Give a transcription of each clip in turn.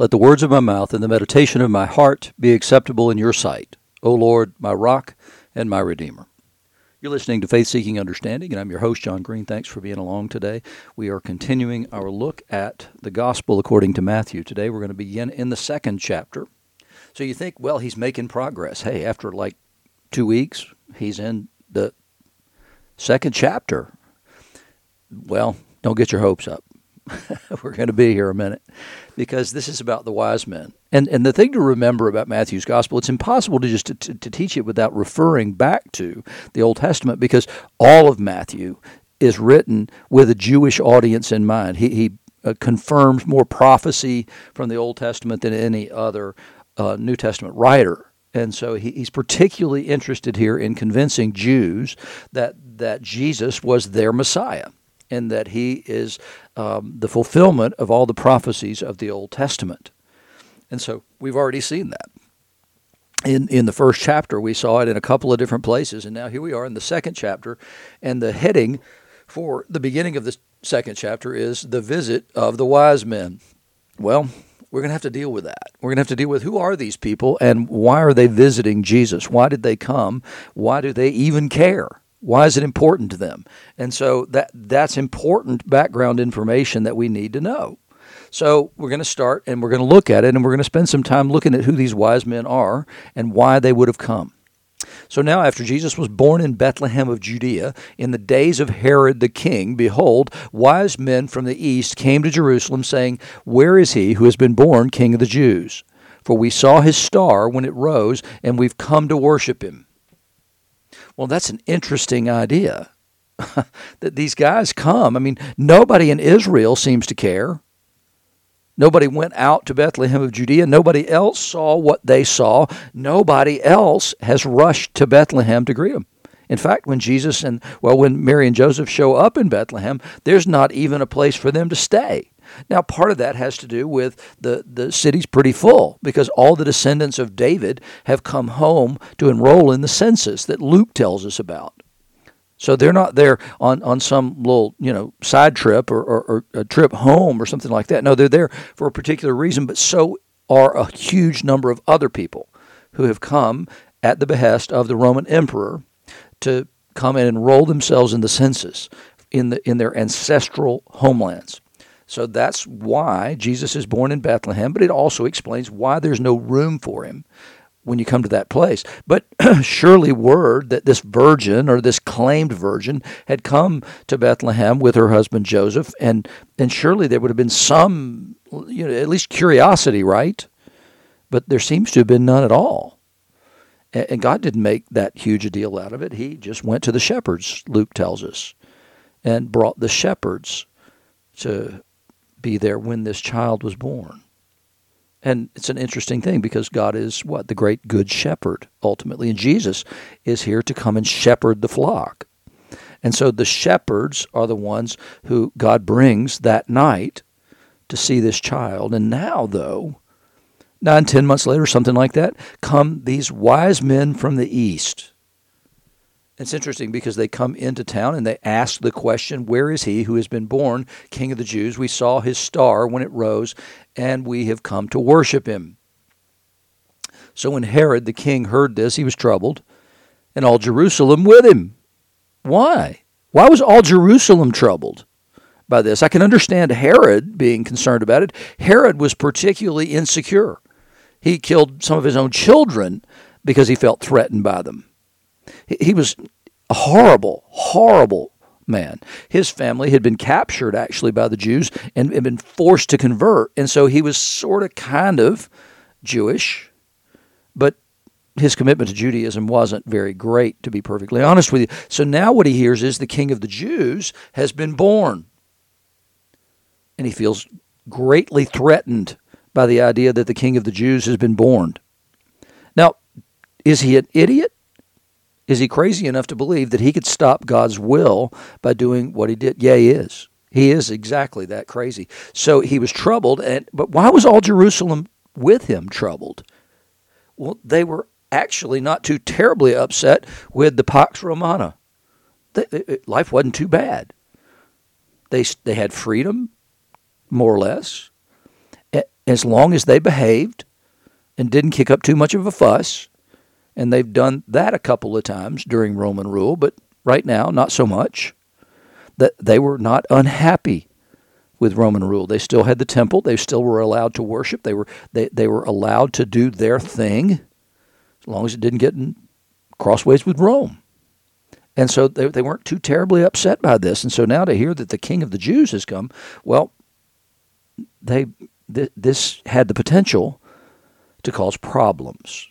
Let the words of my mouth and the meditation of my heart be acceptable in your sight, O Lord, my rock and my redeemer. You're listening to Faith Seeking Understanding, and I'm your host, John Green. Thanks for being along today. We are continuing our look at the Gospel according to Matthew. Today we're going to begin in the second chapter. So you think, well, he's making progress. Hey, after like two weeks, he's in the second chapter. Well, don't get your hopes up. We're going to be here a minute because this is about the wise men. And and the thing to remember about Matthew's gospel, it's impossible to just to, to, to teach it without referring back to the Old Testament because all of Matthew is written with a Jewish audience in mind. He he uh, confirms more prophecy from the Old Testament than any other uh, New Testament writer. And so he, he's particularly interested here in convincing Jews that that Jesus was their Messiah and that he is um, the fulfillment of all the prophecies of the Old Testament. And so we've already seen that. In, in the first chapter, we saw it in a couple of different places, and now here we are in the second chapter, and the heading for the beginning of the second chapter is the visit of the wise men. Well, we're going to have to deal with that. We're going to have to deal with who are these people and why are they visiting Jesus? Why did they come? Why do they even care? Why is it important to them? And so that that's important background information that we need to know. So we're going to start and we're going to look at it and we're going to spend some time looking at who these wise men are and why they would have come. So now, after Jesus was born in Bethlehem of Judea, in the days of Herod the king, behold, wise men from the east came to Jerusalem, saying, Where is he who has been born king of the Jews? For we saw his star when it rose, and we've come to worship him. Well, that's an interesting idea that these guys come. I mean, nobody in Israel seems to care. Nobody went out to Bethlehem of Judea. Nobody else saw what they saw. Nobody else has rushed to Bethlehem to greet them. In fact, when Jesus and, well, when Mary and Joseph show up in Bethlehem, there's not even a place for them to stay. Now, part of that has to do with the, the city's pretty full because all the descendants of David have come home to enroll in the census that Luke tells us about. So they're not there on, on some little, you know, side trip or, or, or a trip home or something like that. No, they're there for a particular reason, but so are a huge number of other people who have come at the behest of the Roman emperor to come and enroll themselves in the census in the in their ancestral homelands. So that's why Jesus is born in Bethlehem, but it also explains why there's no room for him when you come to that place. But surely word that this virgin or this claimed virgin had come to Bethlehem with her husband Joseph, and and surely there would have been some, you know, at least curiosity, right? But there seems to have been none at all. And God didn't make that huge a deal out of it. He just went to the shepherds, Luke tells us, and brought the shepherds to be there when this child was born. And it's an interesting thing because God is what? The great good shepherd, ultimately. And Jesus is here to come and shepherd the flock. And so the shepherds are the ones who God brings that night to see this child. And now, though, nine, ten months later, something like that, come these wise men from the east it's interesting because they come into town and they ask the question, Where is he who has been born King of the Jews? We saw his star when it rose, and we have come to worship him. So when Herod the king heard this, he was troubled, and all Jerusalem with him. Why? Why was all Jerusalem troubled by this? I can understand Herod being concerned about it. Herod was particularly insecure. He killed some of his own children because he felt threatened by them. He was a horrible, horrible man. His family had been captured actually by the Jews and had been forced to convert. And so he was sort of kind of Jewish, but his commitment to Judaism wasn't very great, to be perfectly honest with you. So now what he hears is the king of the Jews has been born. And he feels greatly threatened by the idea that the king of the Jews has been born. Now, is he an idiot? Is he crazy enough to believe that he could stop God's will by doing what he did? Yeah, he is. He is exactly that crazy. So he was troubled, and but why was all Jerusalem with him troubled? Well, they were actually not too terribly upset with the Pax Romana. life wasn't too bad. They they had freedom, more or less. as long as they behaved and didn't kick up too much of a fuss, and they've done that a couple of times during Roman rule, but right now, not so much, that they were not unhappy with Roman rule. They still had the temple. They still were allowed to worship. They were they, they were allowed to do their thing as long as it didn't get crossways with Rome. And so they, they weren't too terribly upset by this. And so now to hear that the king of the Jews has come, well, they th- this had the potential to cause problems.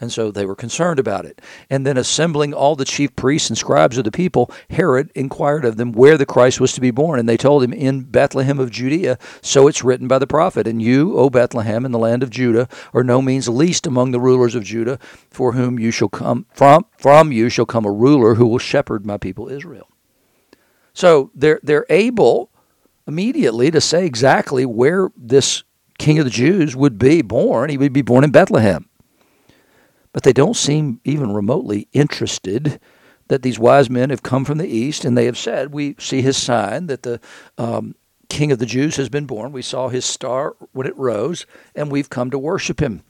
And so they were concerned about it. And then, assembling all the chief priests and scribes of the people, Herod inquired of them where the Christ was to be born. And they told him, In Bethlehem of Judea, so it's written by the prophet. And you, O Bethlehem, in the land of Judah, are no means least among the rulers of Judah, for whom you shall come from from you shall come a ruler who will shepherd my people Israel. So they're they're able immediately to say exactly where this king of the Jews would be born. He would be born in Bethlehem but they don't seem even remotely interested that these wise men have come from the east and they have said, We see his sign that the um, king of the Jews has been born. We saw his star when it rose, and we've come to worship him.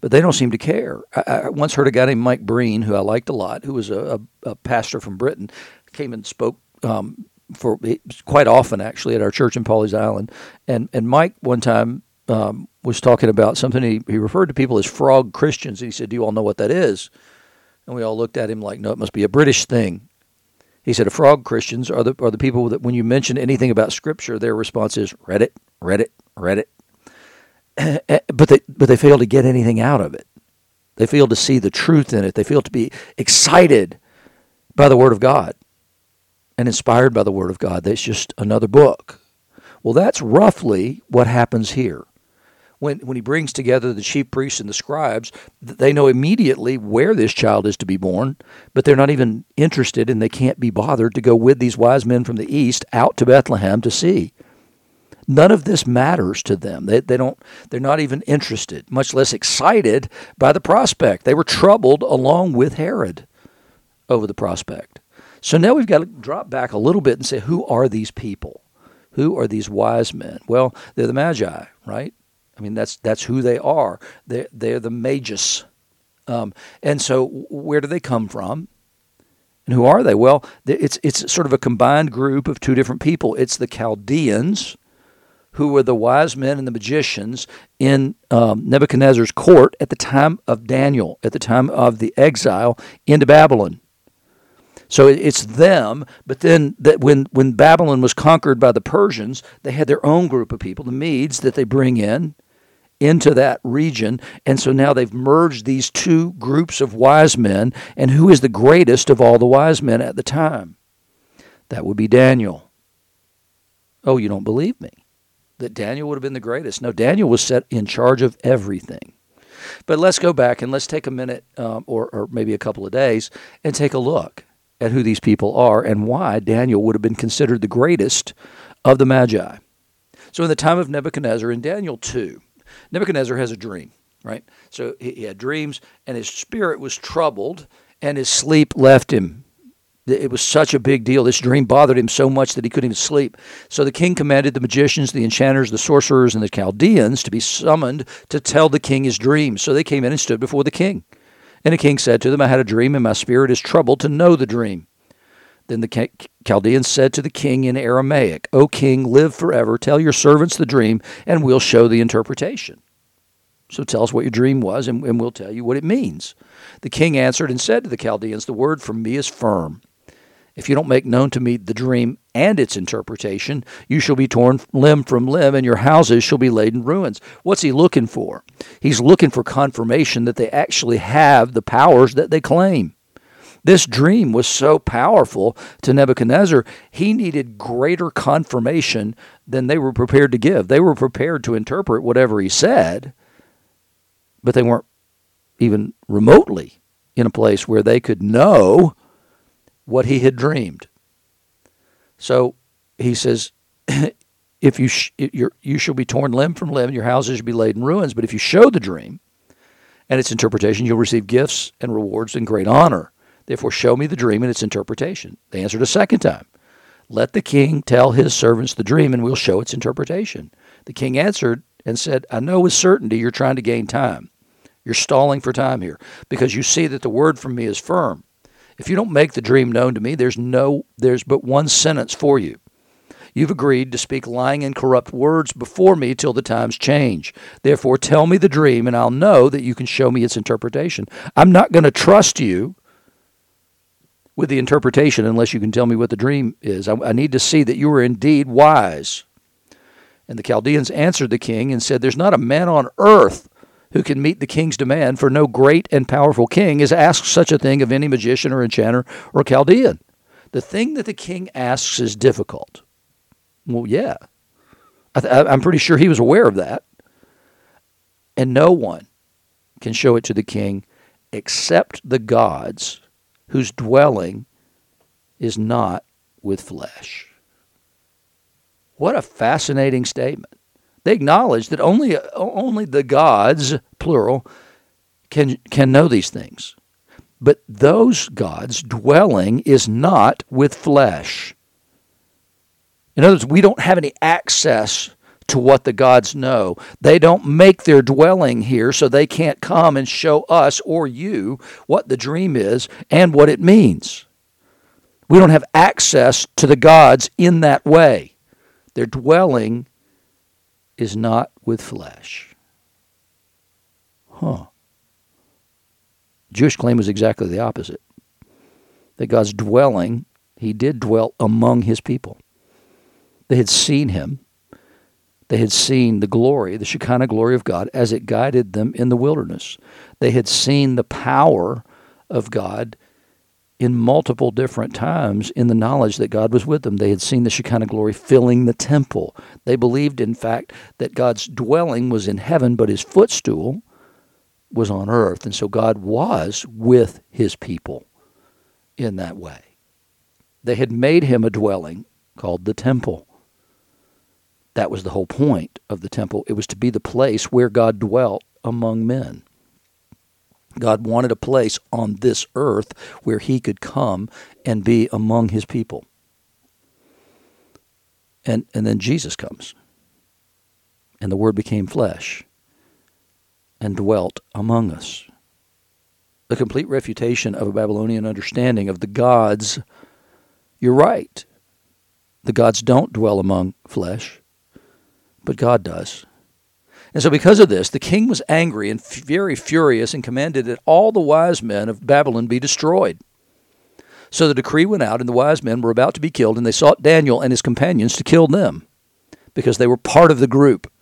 But they don't seem to care. I, I once heard a guy named Mike Breen, who I liked a lot, who was a, a, a pastor from Britain, came and spoke um, for quite often actually at our church in Pawleys Island. And and Mike one time um, was talking about something he, he referred to people as frog Christians. He said, Do you all know what that is? And we all looked at him like, No, it must be a British thing. He said, A frog Christians are the, are the people that when you mention anything about Scripture, their response is, Read it, read it, read it. but, they, but they fail to get anything out of it. They fail to see the truth in it. They fail to be excited by the Word of God and inspired by the Word of God. That's just another book. Well, that's roughly what happens here when, when he brings together the chief priests and the scribes, they know immediately where this child is to be born, but they're not even interested and they can't be bothered to go with these wise men from the east out to Bethlehem to see. None of this matters to them. They, they don't, they're not even interested, much less excited by the prospect. They were troubled along with Herod over the prospect. So now we've got to drop back a little bit and say, who are these people? Who are these wise men? Well, they're the Magi, right? I mean, that's that's who they are. They're, they're the magus. Um, and so, where do they come from? And who are they? Well, it's it's sort of a combined group of two different people. It's the Chaldeans, who were the wise men and the magicians in um, Nebuchadnezzar's court at the time of Daniel, at the time of the exile into Babylon. So it's them, but then that when when Babylon was conquered by the Persians, they had their own group of people, the Medes, that they bring in, into that region. And so now they've merged these two groups of wise men. And who is the greatest of all the wise men at the time? That would be Daniel. Oh, you don't believe me? That Daniel would have been the greatest. No, Daniel was set in charge of everything. But let's go back and let's take a minute um, or, or maybe a couple of days and take a look at who these people are and why Daniel would have been considered the greatest of the Magi. So, in the time of Nebuchadnezzar, in Daniel 2, Nebuchadnezzar has a dream, right? So he, he had dreams, and his spirit was troubled, and his sleep left him. It was such a big deal. This dream bothered him so much that he couldn't even sleep. So the king commanded the magicians, the enchanters, the sorcerers, and the Chaldeans to be summoned to tell the king his dream. So they came in and stood before the king. And the king said to them, I had a dream, and my spirit is troubled to know the dream. Then the Chaldeans said to the king in Aramaic, O king, live forever. Tell your servants the dream, and we'll show the interpretation. So tell us what your dream was, and, we'll tell you what it means. The king answered and said to the Chaldeans, The word from me is firm. If you don't make known to me the dream and its interpretation, you shall be torn limb from limb, and your houses shall be laid in ruins. What's he looking for? He's looking for confirmation that they actually have the powers that they claim. This dream was so powerful to Nebuchadnezzar, he needed greater confirmation than they were prepared to give. They were prepared to interpret whatever he said, but they weren't even remotely in a place where they could know what he had dreamed. So he says, if you sh- you shall be torn limb from limb, your houses shall be laid in ruins. But if you show the dream and its interpretation, you'll receive gifts and rewards and great honor. Therefore, show me the dream and its interpretation. They answered a second time. Let the king tell his servants the dream, and we'll show its interpretation. The king answered and said, I know with certainty you're trying to gain time. You're stalling for time here because you see that the word from me is firm. If you don't make the dream known to me, there's no there's but one sentence for you. You've agreed to speak lying and corrupt words before me till the times change. Therefore, tell me the dream, and I'll know that you can show me its interpretation. I'm not going to trust you with the interpretation unless you can tell me what the dream is. I, I need to see that you are indeed wise. And the Chaldeans answered the king and said, There's not a man on earth who can meet the king's demand, for no great and powerful king has asked such a thing of any magician or enchanter or Chaldean. The thing that the king asks is difficult. Well, yeah. I am pretty sure he was aware of that. And no one can show it to the king except the gods whose dwelling is not with flesh. What a fascinating statement. They acknowledge that only, only the gods, plural, can, can know these things. But those gods' dwelling is not with flesh. In other words, we don't have any access to what the gods know. They don't make their dwelling here, so they can't come and show us or you what the dream is and what it means. We don't have access to the gods in that way. Their dwelling is not with flesh. Huh. Jewish claim was exactly the opposite. That God's dwelling, he did dwell among his people. They had seen him. They had seen the glory, the Shekinah glory of God, as it guided them in the wilderness. They had seen the power of God in multiple different times in the knowledge that God was with them. They had seen the Shekinah glory filling the temple. They believed, in fact, that God's dwelling was in heaven, but his footstool was on earth. And so God was with his people in that way. They had made him a dwelling called the temple. That was the whole point of the temple. It was to be the place where God dwelt among men. God wanted a place on this earth where he could come and be among his people. And, and then Jesus comes. And the Word became flesh and dwelt among us. A complete refutation of a Babylonian understanding of the gods. You're right. The gods don't dwell among flesh but God does. And so, because of this, the king was angry and very furious and commanded that all the wise men of Babylon be destroyed. So the decree went out, and the wise men were about to be killed, and they sought Daniel and his companions to kill them, because they were part of the group.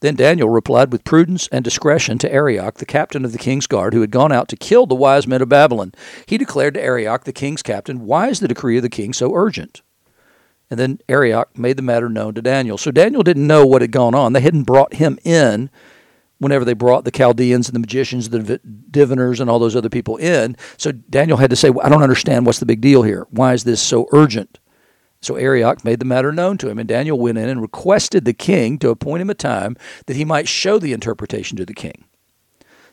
Then Daniel replied with prudence and discretion to Arioch, the captain of the king's guard, who had gone out to kill the wise men of Babylon. He declared to Arioch, the king's captain, Why is the decree of the king so urgent? And then Arioch made the matter known to Daniel. So Daniel didn't know what had gone on. They hadn't brought him in whenever they brought the Chaldeans and the magicians, the diviners, and all those other people in. So Daniel had to say, well, I don't understand what's the big deal here. Why is this so urgent? So Arioch made the matter known to him, and Daniel went in and requested the king to appoint him a time that he might show the interpretation to the king.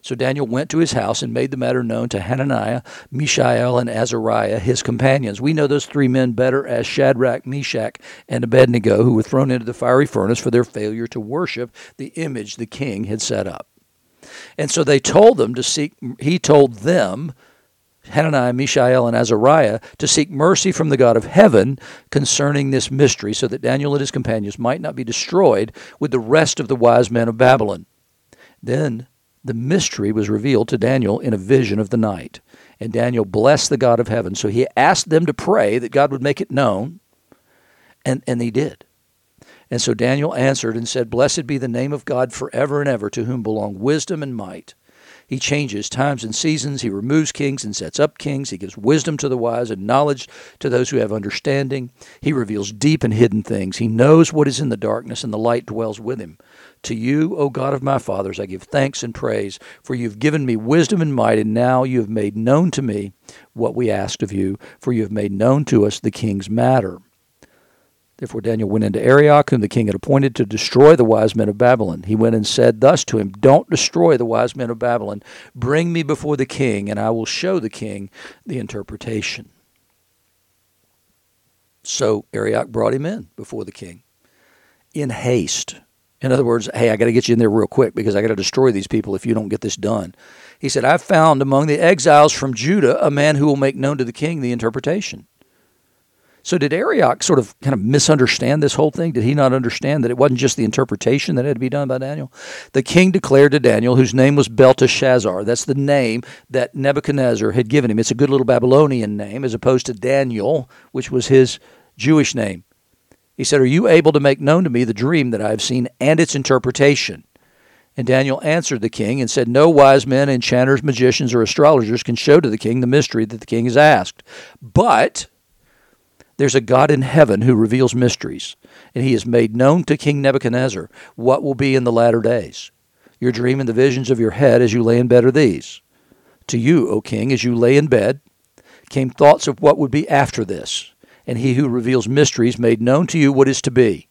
So Daniel went to his house and made the matter known to Hananiah, Mishael, and Azariah, his companions. We know those three men better as Shadrach, Meshach, and Abednego, who were thrown into the fiery furnace for their failure to worship the image the king had set up. And so they told them to seek, he told them, Hananiah, Mishael, and Azariah, to seek mercy from the God of heaven concerning this mystery, so that Daniel and his companions might not be destroyed with the rest of the wise men of Babylon. Then the mystery was revealed to Daniel in a vision of the night. And Daniel blessed the God of heaven. So he asked them to pray that God would make it known, and, and he did. And so Daniel answered and said, Blessed be the name of God forever and ever, to whom belong wisdom and might. He changes times and seasons. He removes kings and sets up kings. He gives wisdom to the wise and knowledge to those who have understanding. He reveals deep and hidden things. He knows what is in the darkness, and the light dwells with him. To you, O God of my fathers, I give thanks and praise, for you have given me wisdom and might, and now you have made known to me what we asked of you, for you have made known to us the king's matter. Therefore Daniel went into Arioch, whom the king had appointed to destroy the wise men of Babylon. He went and said thus to him, Don't destroy the wise men of Babylon. Bring me before the king, and I will show the king the interpretation. So Arioch brought him in before the king in haste In other words, hey, I got to get you in there real quick because I got to destroy these people if you don't get this done. He said, I've found among the exiles from Judah a man who will make known to the king the interpretation. So did Arioch sort of kind of misunderstand this whole thing? Did he not understand that it wasn't just the interpretation that had to be done by Daniel? The king declared to Daniel, whose name was Belteshazzar. That's the name that Nebuchadnezzar had given him. It's a good little Babylonian name as opposed to Daniel, which was his Jewish name. He said, Are you able to make known to me the dream that I have seen and its interpretation? And Daniel answered the king and said, No wise men, enchanters, magicians, or astrologers can show to the king the mystery that the king has asked. But there's a God in heaven who reveals mysteries, and he has made known to King Nebuchadnezzar what will be in the latter days. Your dream and the visions of your head as you lay in bed are these. To you, O king, as you lay in bed, came thoughts of what would be after this, and he who reveals mysteries made known to you what is to be.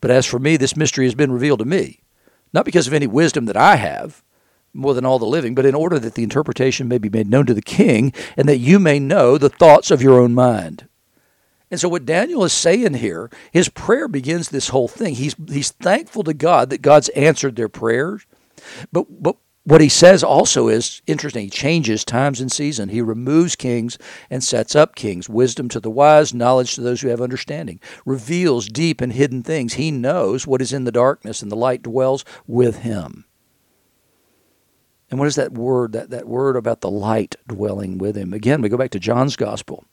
But as for me, this mystery has been revealed to me, not because of any wisdom that I have, more than all the living, but in order that the interpretation may be made known to the king, and that you may know the thoughts of your own mind. And so what Daniel is saying here, his prayer begins this whole thing. He's he's thankful to God that God's answered their prayers. But but what he says also is interesting. He changes times and season. He removes kings and sets up kings. Wisdom to the wise, knowledge to those who have understanding. Reveals deep and hidden things. He knows what is in the darkness, and the light dwells with him. And what is that word? That, that word about the light dwelling with him. Again, we go back to John's gospel.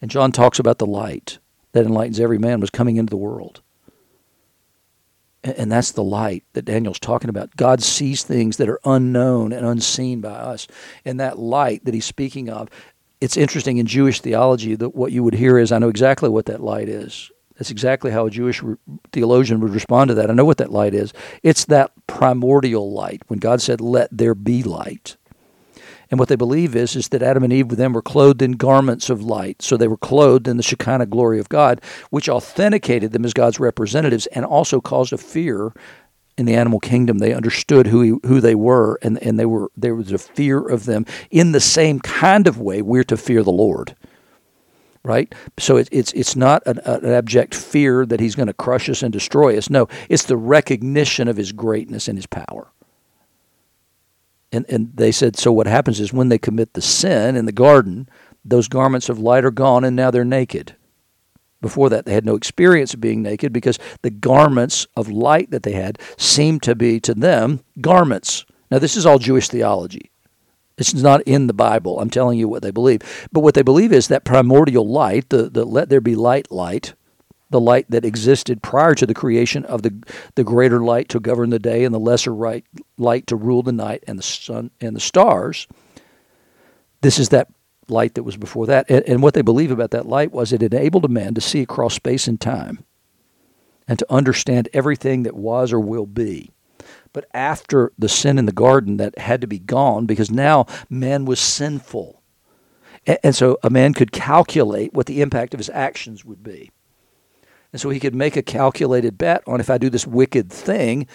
And John talks about the light that enlightens every man was coming into the world. And that's the light that Daniel's talking about. God sees things that are unknown and unseen by us. And that light that he's speaking of, it's interesting in Jewish theology that what you would hear is, I know exactly what that light is. That's exactly how a Jewish theologian would respond to that. I know what that light is. It's that primordial light. When God said, Let there be light, and what they believe is, is that Adam and Eve them were clothed in garments of light. So they were clothed in the Shekinah glory of God, which authenticated them as God's representatives and also caused a fear in the animal kingdom. They understood who he, who they were, and, and they were there was a fear of them in the same kind of way we're to fear the Lord. Right, so it, it's it's not an, an abject fear that he's going to crush us and destroy us. No, it's the recognition of his greatness and his power. And, and they said, so what happens is when they commit the sin in the garden, those garments of light are gone and now they're naked. Before that, they had no experience of being naked because the garments of light that they had seemed to be to them garments. Now, this is all Jewish theology. It's not in the Bible. I'm telling you what they believe. But what they believe is that primordial light, the, the let there be light light, the light that existed prior to the creation of the, the greater light to govern the day and the lesser light, light to rule the night and the sun and the stars. This is that light that was before that. And, and what they believe about that light was it enabled a man to see across space and time and to understand everything that was or will be. But after the sin in the garden, that had to be gone because now man was sinful. And so a man could calculate what the impact of his actions would be. And so he could make a calculated bet on if I do this wicked thing,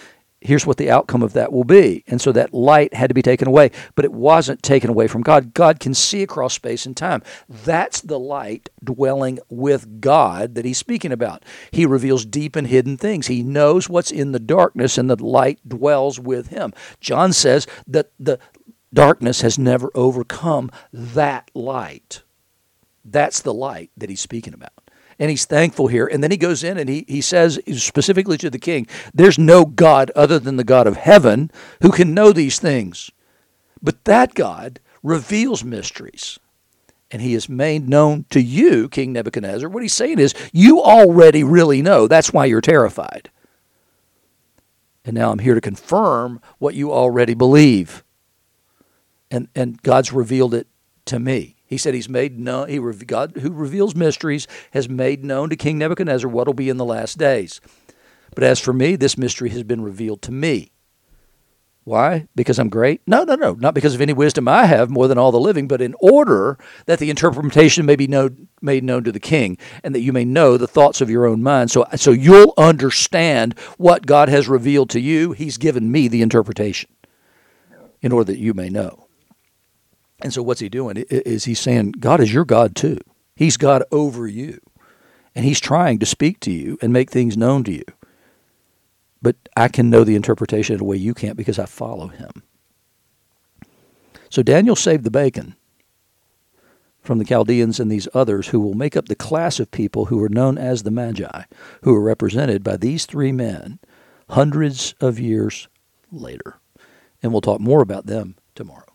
here's what the outcome of that will be. And so that light had to be taken away, but it wasn't taken away from God. God can see across space and time. That's the light dwelling with God that he's speaking about. He reveals deep and hidden things. He knows what's in the darkness, and the light dwells with him. John says that the darkness has never overcome that light. That's the light that he's speaking about and he's thankful here. And then he goes in and he, he says specifically to the king, There's no God other than the God of heaven who can know these things. But that God reveals mysteries. And he has made known to you, King Nebuchadnezzar. What he's saying is, you already really know. That's why you're terrified. And now I'm here to confirm what you already believe. And, and God's revealed it to me. He said he's made known, he, God who reveals mysteries has made known to King Nebuchadnezzar what will be in the last days. But as for me, this mystery has been revealed to me. Why? Because I'm great? No, no, no. Not because of any wisdom I have more than all the living, but in order that the interpretation may be known, made known to the king, and that you may know the thoughts of your own mind. So, so you'll understand what God has revealed to you. He's given me the interpretation in order that you may know. And so what's he doing? Is he saying, God is your God too? He's God over you. And he's trying to speak to you and make things known to you. but I can know the interpretation in a way you can't because I follow him. So Daniel saved the bacon from the Chaldeans and these others who will make up the class of people who are known as the Magi, who are represented by these three men hundreds of years later. And we'll talk more about them tomorrow.